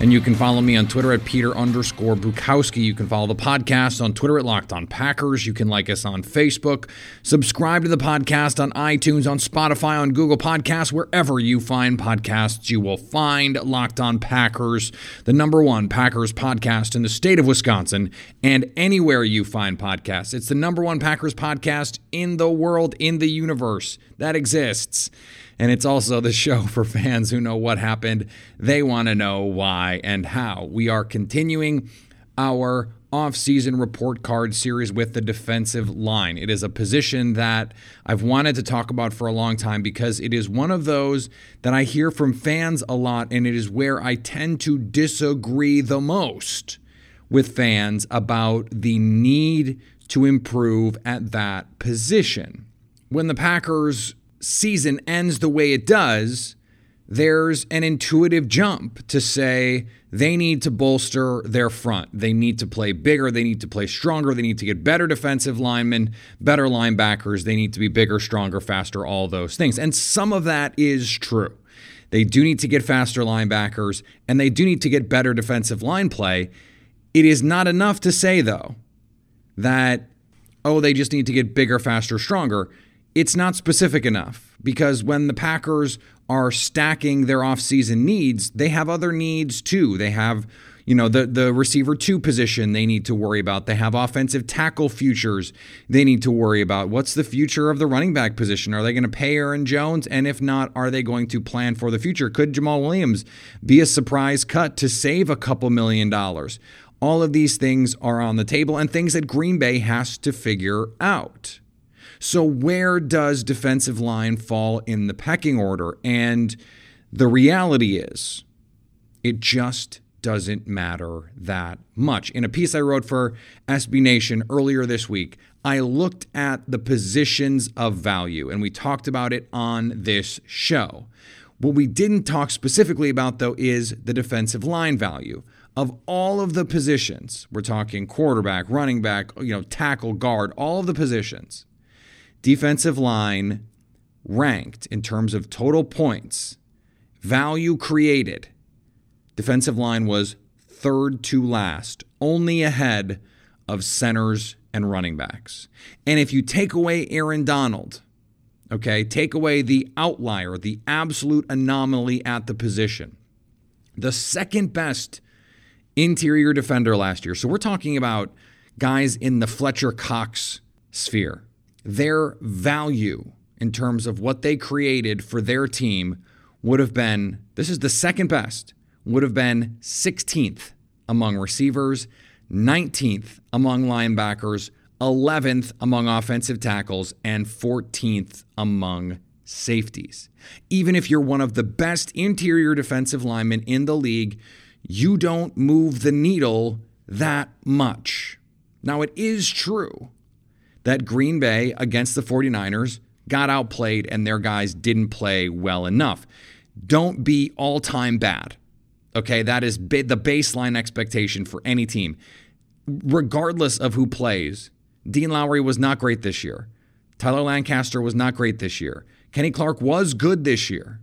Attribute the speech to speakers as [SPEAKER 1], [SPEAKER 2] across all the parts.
[SPEAKER 1] And you can follow me on Twitter at Peter underscore Bukowski. You can follow the podcast on Twitter at Locked On Packers. You can like us on Facebook. Subscribe to the podcast on iTunes, on Spotify, on Google Podcasts, wherever you find podcasts, you will find Locked On Packers, the number one Packers podcast in the state of Wisconsin, and anywhere you find podcasts. It's the number one Packers podcast in the world, in the universe that exists. And it's also the show for fans who know what happened. They want to know why and how. We are continuing our off-season report card series with the defensive line. It is a position that I've wanted to talk about for a long time because it is one of those that I hear from fans a lot and it is where I tend to disagree the most with fans about the need to improve at that position. When the Packers season ends the way it does, there's an intuitive jump to say they need to bolster their front. They need to play bigger. They need to play stronger. They need to get better defensive linemen, better linebackers. They need to be bigger, stronger, faster, all those things. And some of that is true. They do need to get faster linebackers and they do need to get better defensive line play. It is not enough to say, though, that, oh, they just need to get bigger, faster, stronger it's not specific enough because when the Packers are stacking their offseason needs, they have other needs too. They have, you know, the the receiver 2 position they need to worry about. They have offensive tackle futures they need to worry about. What's the future of the running back position? Are they going to pay Aaron Jones and if not, are they going to plan for the future? Could Jamaal Williams be a surprise cut to save a couple million dollars? All of these things are on the table and things that Green Bay has to figure out. So, where does defensive line fall in the pecking order? And the reality is, it just doesn't matter that much. In a piece I wrote for SB Nation earlier this week, I looked at the positions of value, and we talked about it on this show. What we didn't talk specifically about, though, is the defensive line value. Of all of the positions, we're talking quarterback, running back, you know, tackle, guard, all of the positions defensive line ranked in terms of total points, value created, defensive line was third to last, only ahead of centers and running backs. And if you take away Aaron Donald, okay, take away the outlier, the absolute anomaly at the position, the second best interior defender last year. So we're talking about guys in the Fletcher Cox sphere their value in terms of what they created for their team would have been this is the second best, would have been 16th among receivers, 19th among linebackers, 11th among offensive tackles, and 14th among safeties. Even if you're one of the best interior defensive linemen in the league, you don't move the needle that much. Now, it is true that Green Bay against the 49ers got outplayed and their guys didn't play well enough. Don't be all time bad. Okay, that is the baseline expectation for any team. Regardless of who plays, Dean Lowry was not great this year. Tyler Lancaster was not great this year. Kenny Clark was good this year.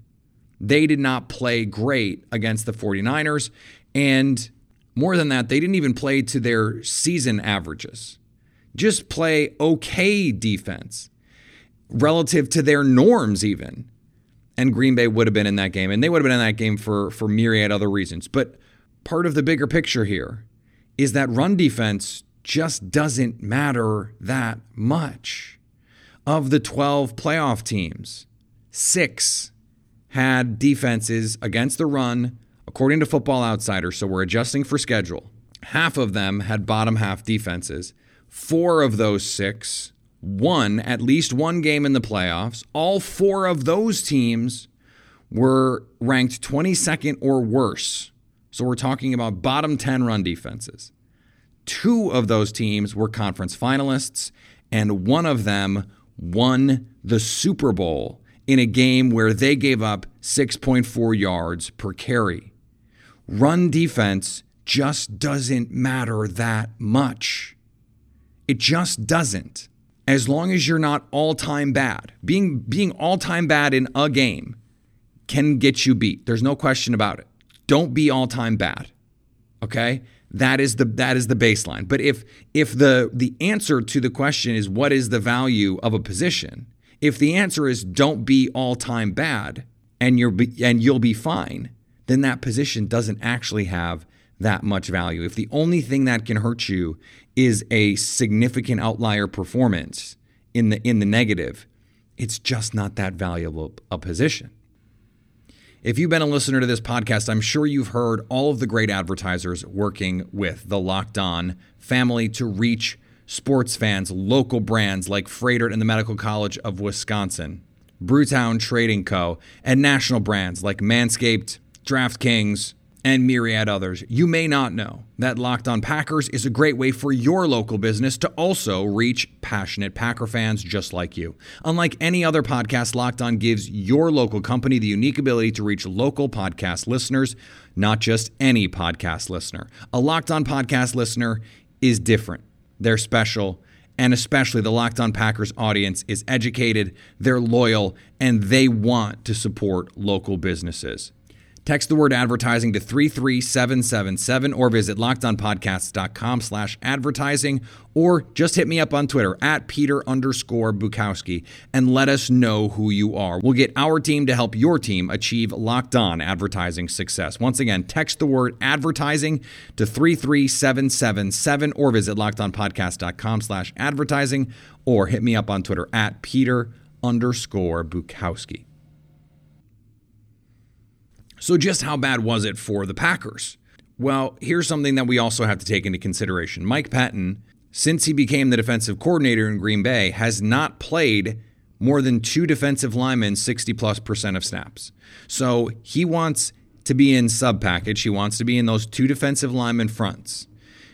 [SPEAKER 1] They did not play great against the 49ers. And more than that, they didn't even play to their season averages just play okay defense relative to their norms, even. And Green Bay would have been in that game. And they would have been in that game for, for myriad other reasons. But part of the bigger picture here is that run defense just doesn't matter that much. Of the 12 playoff teams, six had defenses against the run, according to Football Outsiders. So we're adjusting for schedule. half of them had bottom half defenses. Four of those six won at least one game in the playoffs. All four of those teams were ranked 22nd or worse. So we're talking about bottom 10 run defenses. Two of those teams were conference finalists, and one of them won the Super Bowl in a game where they gave up 6.4 yards per carry. Run defense just doesn't matter that much. It just doesn't. As long as you're not all-time bad. Being being all-time bad in a game can get you beat. There's no question about it. Don't be all-time bad. Okay? That is the that is the baseline. But if if the the answer to the question is what is the value of a position, if the answer is don't be all-time bad and you're be, and you'll be fine, then that position doesn't actually have that much value. If the only thing that can hurt you is a significant outlier performance in the in the negative, it's just not that valuable a position. If you've been a listener to this podcast, I'm sure you've heard all of the great advertisers working with the Locked On family to reach sports fans, local brands like Freighter and the Medical College of Wisconsin, Brewtown Trading Co., and national brands like Manscaped, DraftKings, and myriad others. You may not know that Locked On Packers is a great way for your local business to also reach passionate Packer fans just like you. Unlike any other podcast, Locked On gives your local company the unique ability to reach local podcast listeners, not just any podcast listener. A Locked On podcast listener is different, they're special. And especially the Locked On Packers audience is educated, they're loyal, and they want to support local businesses. Text the word advertising to 33777 or visit lockedonpodcasts.com slash advertising or just hit me up on Twitter at Peter underscore Bukowski and let us know who you are. We'll get our team to help your team achieve locked on advertising success. Once again, text the word advertising to 33777 or visit lockedonpodcast.com slash advertising or hit me up on Twitter at Peter underscore Bukowski. So, just how bad was it for the Packers? Well, here's something that we also have to take into consideration. Mike Pettine, since he became the defensive coordinator in Green Bay, has not played more than two defensive linemen 60 plus percent of snaps. So, he wants to be in sub package. He wants to be in those two defensive lineman fronts.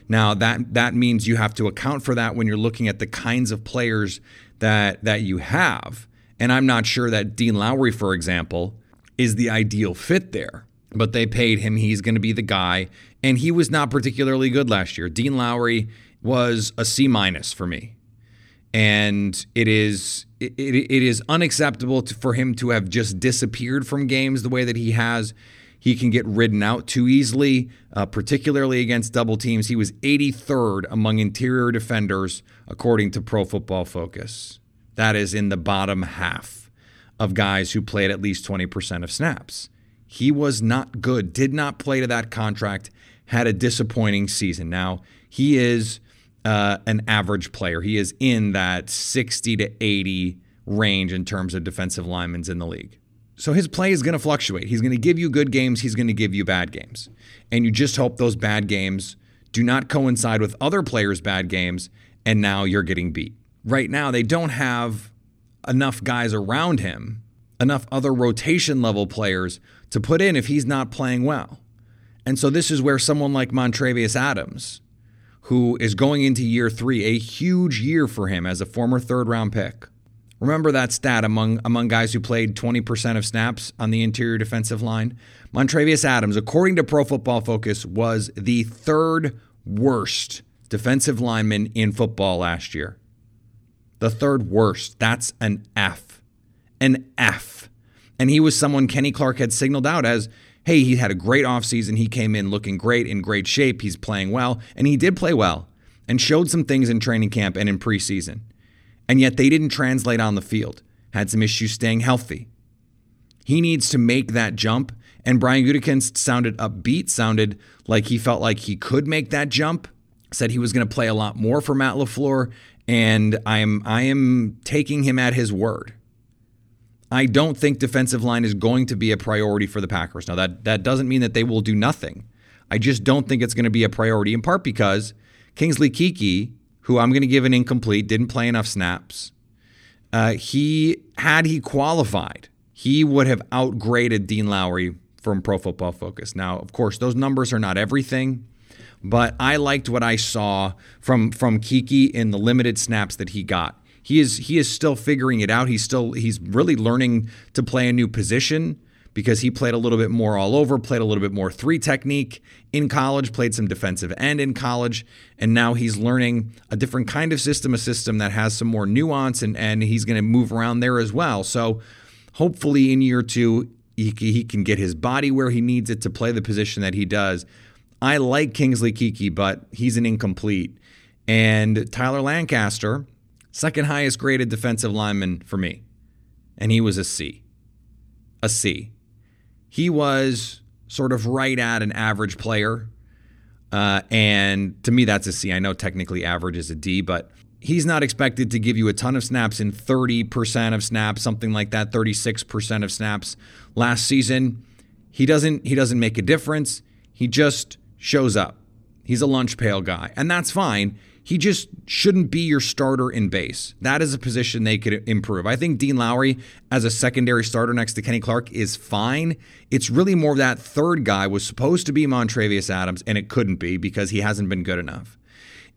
[SPEAKER 1] Now, that that means you have to account for that when you're looking at the kinds of players that that you have. And I'm not sure that Dean Lowry, for example, is the ideal fit there. But they paid him. He's going to be the guy. And he was not particularly good last year. Dean Lowry was a C minus for me. And it is it, it is unacceptable to, for him to have just disappeared from games the way that he has. He can get ridden out too easily, uh, particularly against double teams. He was 83rd among interior defenders, according to Pro Football Focus. That is in the bottom half of guys who played at least 20% of snaps. He was not good, did not play to that contract, had a disappointing season. Now, he is uh, an average player. He is in that 60 to 80 range in terms of defensive linemen in the league. So his play is going to fluctuate. He's going to give you good games, he's going to give you bad games. And you just hope those bad games do not coincide with other players' bad games, and now you're getting beat. Right now, they don't have enough guys around him, enough other rotation level players to put in if he's not playing well. And so this is where someone like Montravius Adams, who is going into year three, a huge year for him as a former third round pick. Remember that stat among among guys who played 20% of snaps on the interior defensive line? Montravius Adams, according to Pro Football Focus, was the third worst defensive lineman in football last year. The third worst. That's an F. An F. And he was someone Kenny Clark had signaled out as, hey, he had a great offseason. He came in looking great, in great shape. He's playing well. And he did play well and showed some things in training camp and in preseason. And yet they didn't translate on the field. Had some issues staying healthy. He needs to make that jump. And Brian Gutekunst sounded upbeat, sounded like he felt like he could make that jump. Said he was going to play a lot more for Matt LaFleur and I'm I am taking him at his word. I don't think defensive line is going to be a priority for the Packers. Now that that doesn't mean that they will do nothing. I just don't think it's going to be a priority, in part because Kingsley Keke, who I'm going to give an incomplete, didn't play enough snaps. Uh, he had he qualified, he would have outgraded Dean Lowry from Pro Football Focus. Now, of course, those numbers are not everything, but I liked what I saw from from Keke in the limited snaps that he got. He is he is still figuring it out. He's still he's really learning to play a new position because he played a little bit more all over, played a little bit more three technique in college, played some defensive end in college, and now he's learning a different kind of system, a system that has some more nuance, and, and he's going to move around there as well. So hopefully in year two, he, he can get his body where he needs it to play the position that he does. I like Kingsley Keke, but he's an incomplete. And Tyler Lancaster, second highest graded defensive lineman for me, and he was a C. A C. He was sort of right at an average player. Uh, and to me, that's a C. I know technically average is a D, but he's not expected to give you a ton of snaps in 30% of snaps, something like that, 36% of snaps last season. He doesn't he doesn't make a difference. He just shows up. He's a lunch pail guy, and that's fine. He just shouldn't be your starter in base. That is a position they could improve. I think Dean Lowry as a secondary starter next to Kenny Clark is fine. It's really more of that third guy was supposed to be Montravius Adams, and it couldn't be because he hasn't been good enough.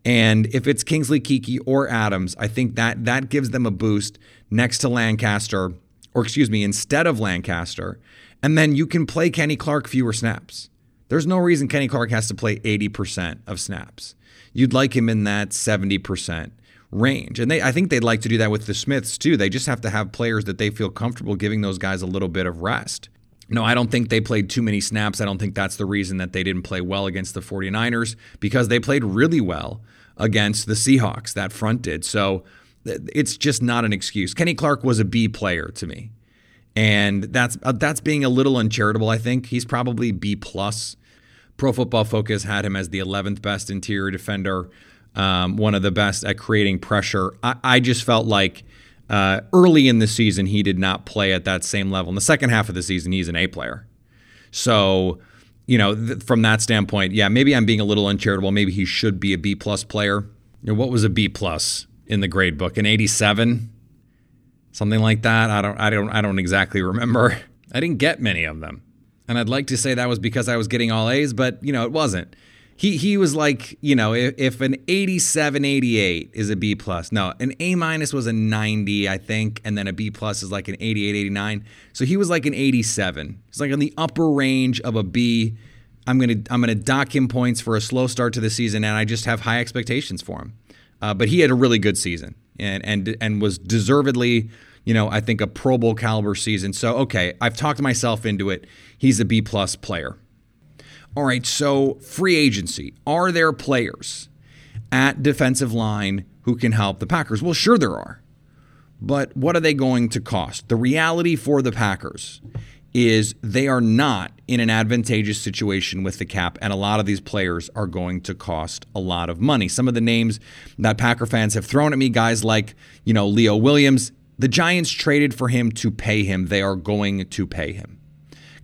[SPEAKER 1] And if it's Kingsley Keke or Adams, I think that that gives them a boost next to Lancaster, or excuse me, instead of Lancaster. And then you can play Kenny Clark fewer snaps. There's no reason Kenny Clark has to play 80% of snaps you'd like him in that 70% range. And they I think they'd like to do that with the Smiths too. They just have to have players that they feel comfortable giving those guys a little bit of rest. No, I don't think they played too many snaps. I don't think that's the reason that they didn't play well against the 49ers because they played really well against the Seahawks. That front did. So it's just not an excuse. Kenny Clark was a B player to me. And that's uh, that's being a little uncharitable, I think. He's probably B plus Pro Football Focus had him as the 11th best interior defender, um, one of the best at creating pressure. I, I just felt like uh, early in the season he did not play at that same level. In the second half of the season, he's an A player. So, you know, th- from that standpoint, yeah, maybe I'm being a little uncharitable. Maybe he should be a B plus player. You know, what was a B plus in the grade book? An 87, something like that. I don't, I don't, I don't exactly remember. I didn't get many of them. And I'd like to say that was because I was getting all A's, but you know, it wasn't. He he was like, you know, if, if an 87, 88 is a B plus. No, an A minus was a 90, I think, and then a B plus is like an 88, 89. So he was like an 87. He's like on the upper range of a B. I'm gonna I'm gonna dock him points for a slow start to the season, and I just have high expectations for him. Uh, but he had a really good season and and and was deservedly you know, I think a Pro Bowl caliber season. So, okay, I've talked myself into it. He's a B plus player. All right, so free agency. Are there players at defensive line who can help the Packers? Well, sure there are. But what are they going to cost? The reality for the Packers is they are not in an advantageous situation with the cap, and a lot of these players are going to cost a lot of money. Some of the names that Packer fans have thrown at me, guys like, you know, Leo Williams, the Giants traded for him to pay him. They are going to pay him.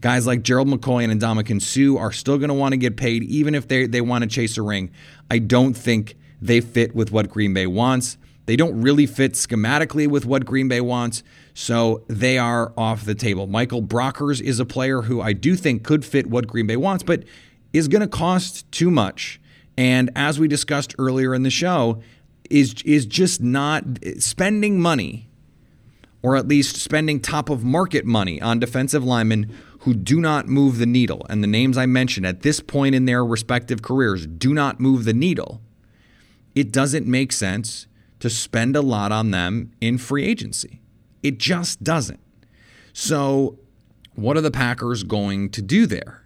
[SPEAKER 1] Guys like Gerald McCoy and Ndamukong Suh are still going to want to get paid, even if they, they want to chase a ring. I don't think they fit with what Green Bay wants. They don't really fit schematically with what Green Bay wants, so they are off the table. Michael Brockers is a player who I do think could fit what Green Bay wants, but is going to cost too much. And as we discussed earlier in the show, is is just not spending money or at least spending top of market money on defensive linemen who do not move the needle. And the names I mentioned at this point in their respective careers do not move the needle. It doesn't make sense to spend a lot on them in free agency. It just doesn't. So, what are the Packers going to do there?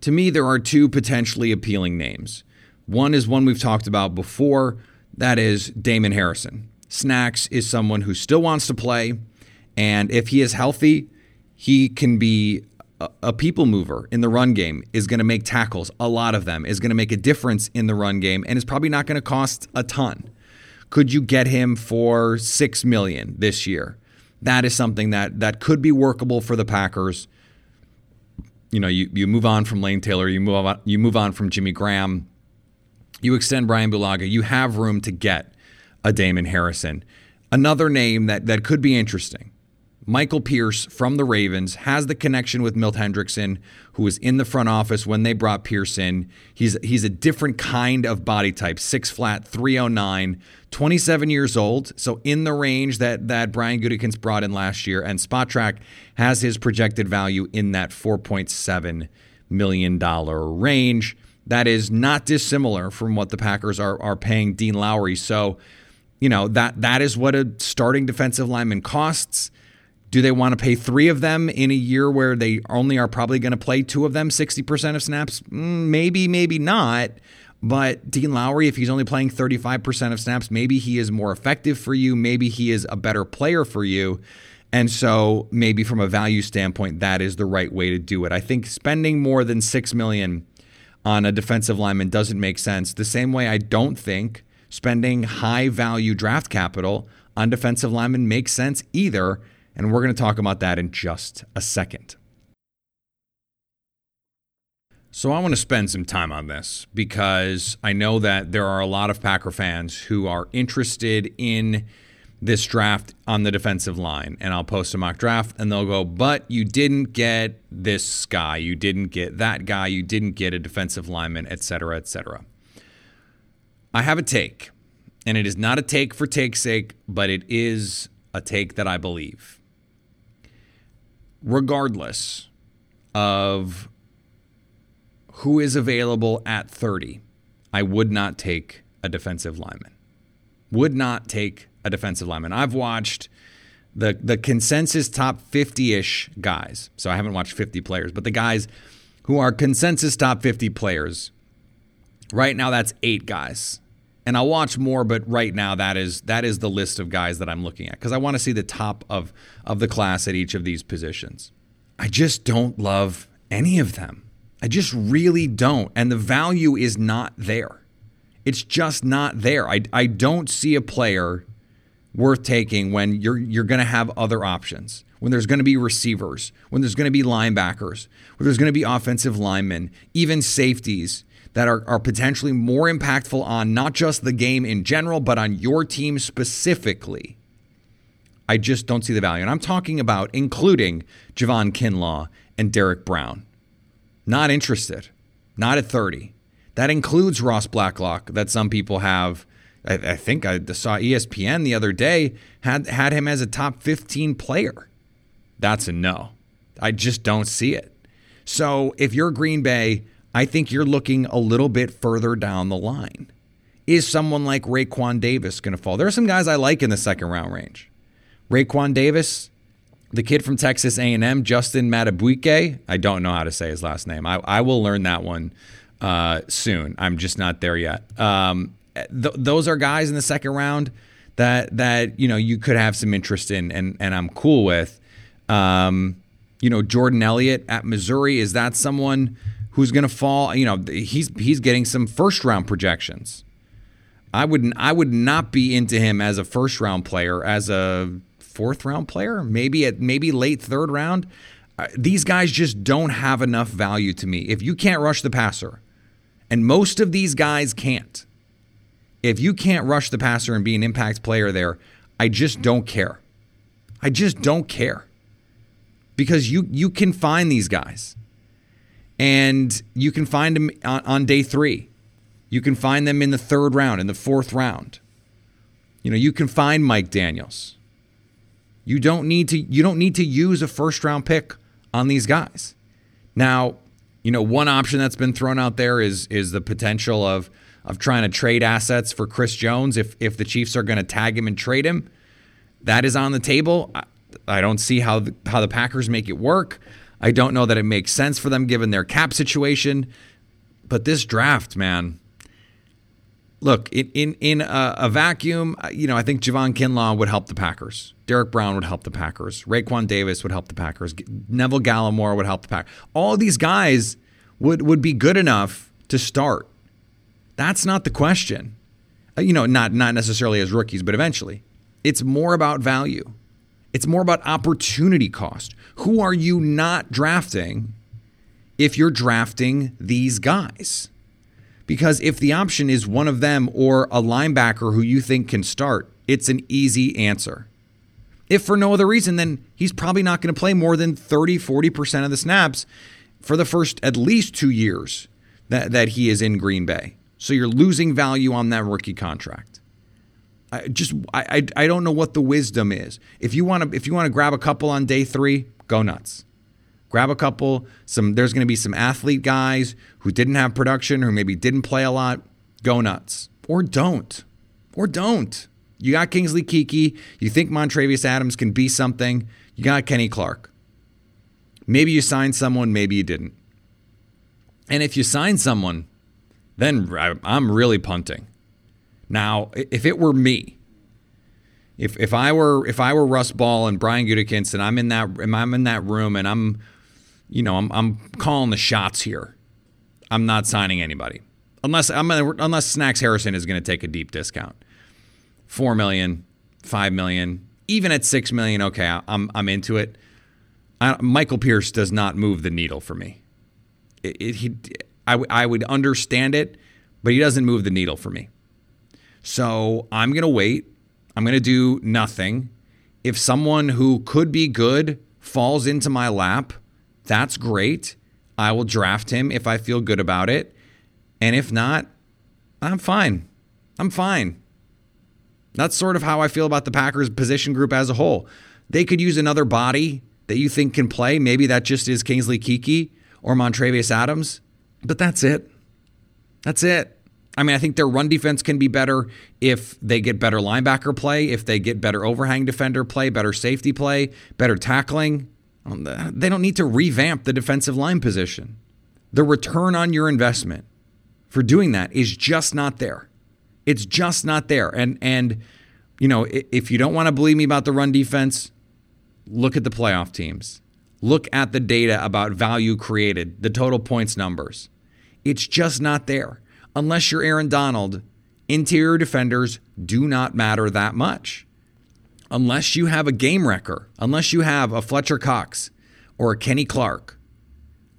[SPEAKER 1] To me, there are two potentially appealing names. One is one we've talked about before, that is Damon Harrison. Snacks is someone who still wants to play, and if he is healthy, he can be a, people mover in the run game, is going to make tackles, a lot of them, is going to make a difference in the run game, and is probably not going to cost a ton. Could you get him for six million this year? That is something that that could be workable for the Packers. you know, you, you move on from Lane Taylor, you move on, you move on from Jimmy Graham, you extend Brian Bulaga, you have room to get a Damon Harrison. Another name that, that could be interesting. Michael Pierce from the Ravens has the connection with Milt Hendrickson, who was in the front office when they brought Pierce in. He's he's a different kind of body type, six flat, 309, 27 years old, so in the range that that Brian Gutekunst brought in last year, and Spotrac has his projected value in that 4.7 million dollar range. That is not dissimilar from what the Packers are are paying Dean Lowry. So, you know that that is what a starting defensive lineman costs. Do they want to pay three of them in a year where they only are probably going to play two of them 60% of snaps? Mm, maybe, maybe not. But Dean Lowry, if he's only playing 35% of snaps, maybe he is more effective for you. Maybe he is a better player for you. And so maybe from a value standpoint, that is the right way to do it. I think spending more than six million on a defensive lineman doesn't make sense. The same way I don't think spending high value draft capital on defensive linemen makes sense either and we're going to talk about that in just a second. So, I want to spend some time on this because I know that there are a lot of Packer fans who are interested in this draft on the defensive line. And I'll post a mock draft and they'll go, but you didn't get this guy, you didn't get that guy, you didn't get a defensive lineman, et cetera, et cetera. I have a take, and it is not a take for take's sake, but it is a take that I believe regardless of who is available at 30, I would not take a defensive lineman. Would not take a defensive lineman. I've watched the the consensus top 50-ish guys. So I haven't watched 50 players, but the guys who are consensus top 50 players. Right now that's 8 guys. And I'll watch more, but right now that is that is the list of guys that I'm looking at because I want to see the top of of the class at each of these positions. I just don't love any of them. I just really don't. And the value is not there. It's just not there. I, I don't see a player worth taking when you're you're going to have other options. When there's going to be receivers, when there's going to be linebackers, when there's going to be offensive linemen, even safeties, that are, are potentially more impactful on not just the game in general, but on your team specifically. I just don't see the value. And I'm talking about including Javon Kinlaw and Derrick Brown. Not interested. Not at 30. That includes Ross Blacklock, that some people have. I, I think I saw ESPN the other day had had him as a top 15 player. That's a no. I just don't see it. So if you're Green Bay, I think you're looking a little bit further down the line. Is someone like Raekwon Davis going to fall? There are some guys I like in the second round range. Raekwon Davis, the kid from Texas A&M, Justin Madubuike. I don't know how to say his last name. I, I will learn that one uh, soon. I'm just not there yet. Um, th- those are guys in the second round that that you know you could have some interest in, and and I'm cool with. Um, you know, Jordan Elliott at Missouri is that someone who's going to fall. You know, he's he's getting some first round projections. I would I would not be into him as a first round player, as a fourth round player, maybe at maybe late third round. Uh, these guys just don't have enough value to me. If you can't rush the passer, and most of these guys can't, if you can't rush the passer and be an impact player there, I just don't care. I just don't care because you you can find these guys and you can find them on, on, day three. You can find them in the third round, in the fourth round. You know, you can find Mike Daniels. You don't need to you don't need to use a first round pick on these guys. Now, you know, one option that's been thrown out there is is the potential of of trying to trade assets for Chris Jones if if the Chiefs are going to tag him and trade him. That is on the table. I, I don't see how the, how the Packers make it work. I don't know that it makes sense for them given their cap situation. But this draft, man, look in in, in a, a, vacuum, you know, I think Javon Kinlaw would help the Packers. Derrick Brown would help the Packers. Raekwon Davis would help the Packers. Neville Gallimore would help the Packers. All these guys would would be good enough to start. That's not the question. Uh, you know, not not necessarily as rookies, but eventually. It's more about value. It's more about opportunity cost. Who are you not drafting if you're drafting these guys. Because if the option is one of them or a linebacker who you think can start, it's an easy answer. If for no other reason, then he's probably not going to play more than 30, 40% of the snaps for the first at least two years that, that he is in Green Bay. So you're losing value on that rookie contract. I just I, I I don't know what the wisdom is. If you want to if you want to grab a couple on day three, go nuts. Grab a couple. Some there's going to be some athlete guys who didn't have production or maybe didn't play a lot. Go nuts or don't or don't. You got Kingsley Keke. You think Montravius Adams can be something. You got Kenny Clark. Maybe you signed someone, maybe you didn't. And if you sign someone, then I'm really punting. Now, if it were me, if if I were if I were Russ Ball and Brian Gutekunst and I'm in that I'm in that room and I'm, you know, I'm I'm calling the shots here. I'm not signing anybody unless I'm unless Snacks Harrison is going to take a deep discount. Four million, five million, even at six million. Okay, I'm I'm into it. I, Michael Pierce does not move the needle for me. It, it, he, I, w- I would understand it, but he doesn't move the needle for me. So I'm going to wait. I'm going to do nothing. If someone who could be good falls into my lap, that's great. I will draft him if I feel good about it. And if not, I'm fine. I'm fine. That's sort of how I feel about the Packers position group as a whole. They could use another body that you think can play. Maybe that just is Kingsley Keke or Montravius Adams, but that's it. That's it. I mean, I think their run defense can be better if they get better linebacker play, if they get better overhang defender play, better safety play, better tackling. Um, they don't need to revamp the defensive line position. The return on your investment for doing that is just not there. It's just not there. And and you know, if you don't want to believe me about the run defense, look at the playoff teams. Look at the data about value created, the total points numbers. It's just not there. Unless you're Aaron Donald, interior defenders do not matter that much. Unless you have a game wrecker, unless you have a Fletcher Cox or a Kenny Clark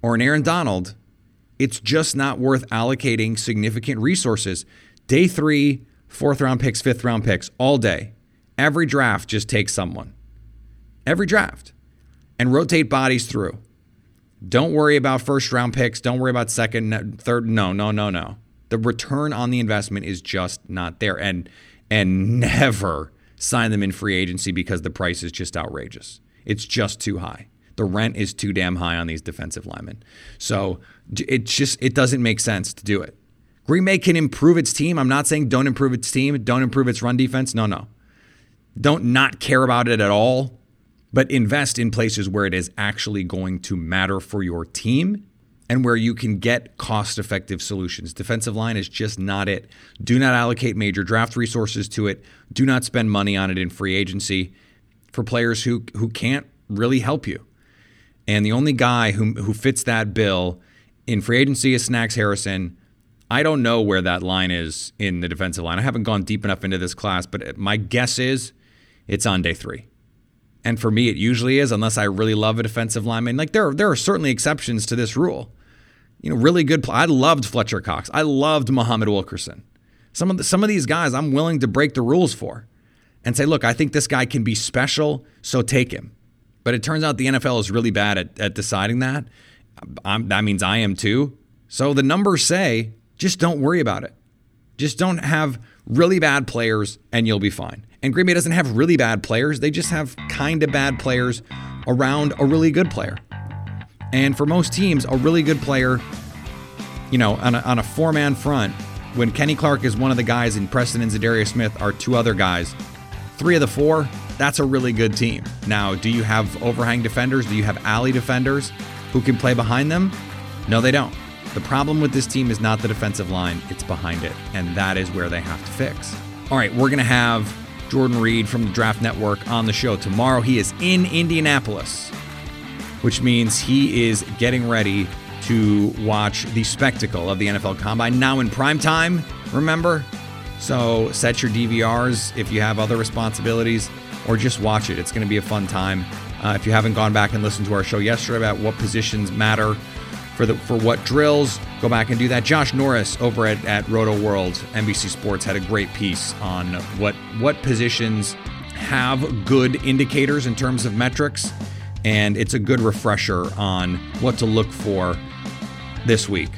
[SPEAKER 1] or an Aaron Donald, it's just not worth allocating significant resources. Day three, fourth round picks, fifth round picks, all day. Every draft just takes someone every draft and rotate bodies through. Don't worry about first round picks. Don't worry about second, third. No, no, no, no. The return on the investment is just not there. And and never sign them in free agency because the price is just outrageous. It's just too high. The rent is too damn high on these defensive linemen. So it just it doesn't make sense to do it. Green Bay can improve its team. I'm not saying don't improve its team, don't improve its run defense. No, no. Don't not care about it at all but invest in places where it is actually going to matter for your team and where you can get cost effective solutions. Defensive line is just not it. Do not allocate major draft resources to it. Do not spend money on it in free agency for players who, who can't really help you. And the only guy who, who fits that bill in free agency is Snacks Harrison. I don't know where that line is in the defensive line. I haven't gone deep enough into this class, but my guess is it's on day three and for me it usually is unless I really love a defensive lineman. Like there are, there are certainly exceptions to this rule. You know, really good. I loved Fletcher Cox. I loved Muhammad Wilkerson. Some of the, some of these guys I'm willing to break the rules for, and say, look, I think this guy can be special, so take him. But it turns out the NFL is really bad at, at deciding that. I'm, that means I am too. So the numbers say just don't worry about it. Just don't have really bad players, and you'll be fine. And Green Bay doesn't have really bad players, they just have kind of bad players around a really good player. And for most teams, a really good player, you know, on a, on a four man front, when Kenny Clark is one of the guys and Preston and Za'Darius Smith are two other guys, three of the four, that's a really good team. Now, do you have overhang defenders? Do you have alley defenders who can play behind them? No, they don't. The problem with this team is not the defensive line, it's behind it. And that is where they have to fix. All right, we're going to have Jordan Reid from the Draft Network on the show. Tomorrow he is in Indianapolis, which means he is getting ready to watch the spectacle of the NFL Combine now in prime time, remember? So set your DVRs if you have other responsibilities or just watch it. It's going to be a fun time. Uh, if you haven't gone back and listened to our show yesterday about what positions matter for the for what drills. Go back and do that. Josh Norris over at, at Rotoworld, NBC Sports had a great piece on what what positions have good indicators in terms of metrics, and it's a good refresher on what to look for this week.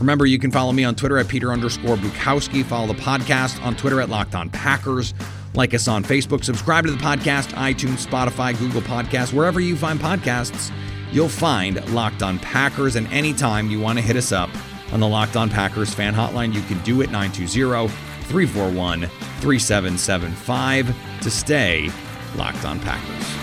[SPEAKER 1] Remember, you can follow me on Twitter at Peter underscore Bukowski. Follow the podcast on Twitter at Locked On Packers. Like us on Facebook. Subscribe to the podcast, iTunes, Spotify, Google Podcasts, wherever you find podcasts. You'll find Locked On Packers. And anytime you want to hit us up on the Locked On Packers fan hotline, you can do it 920 341 3775 to stay Locked On Packers.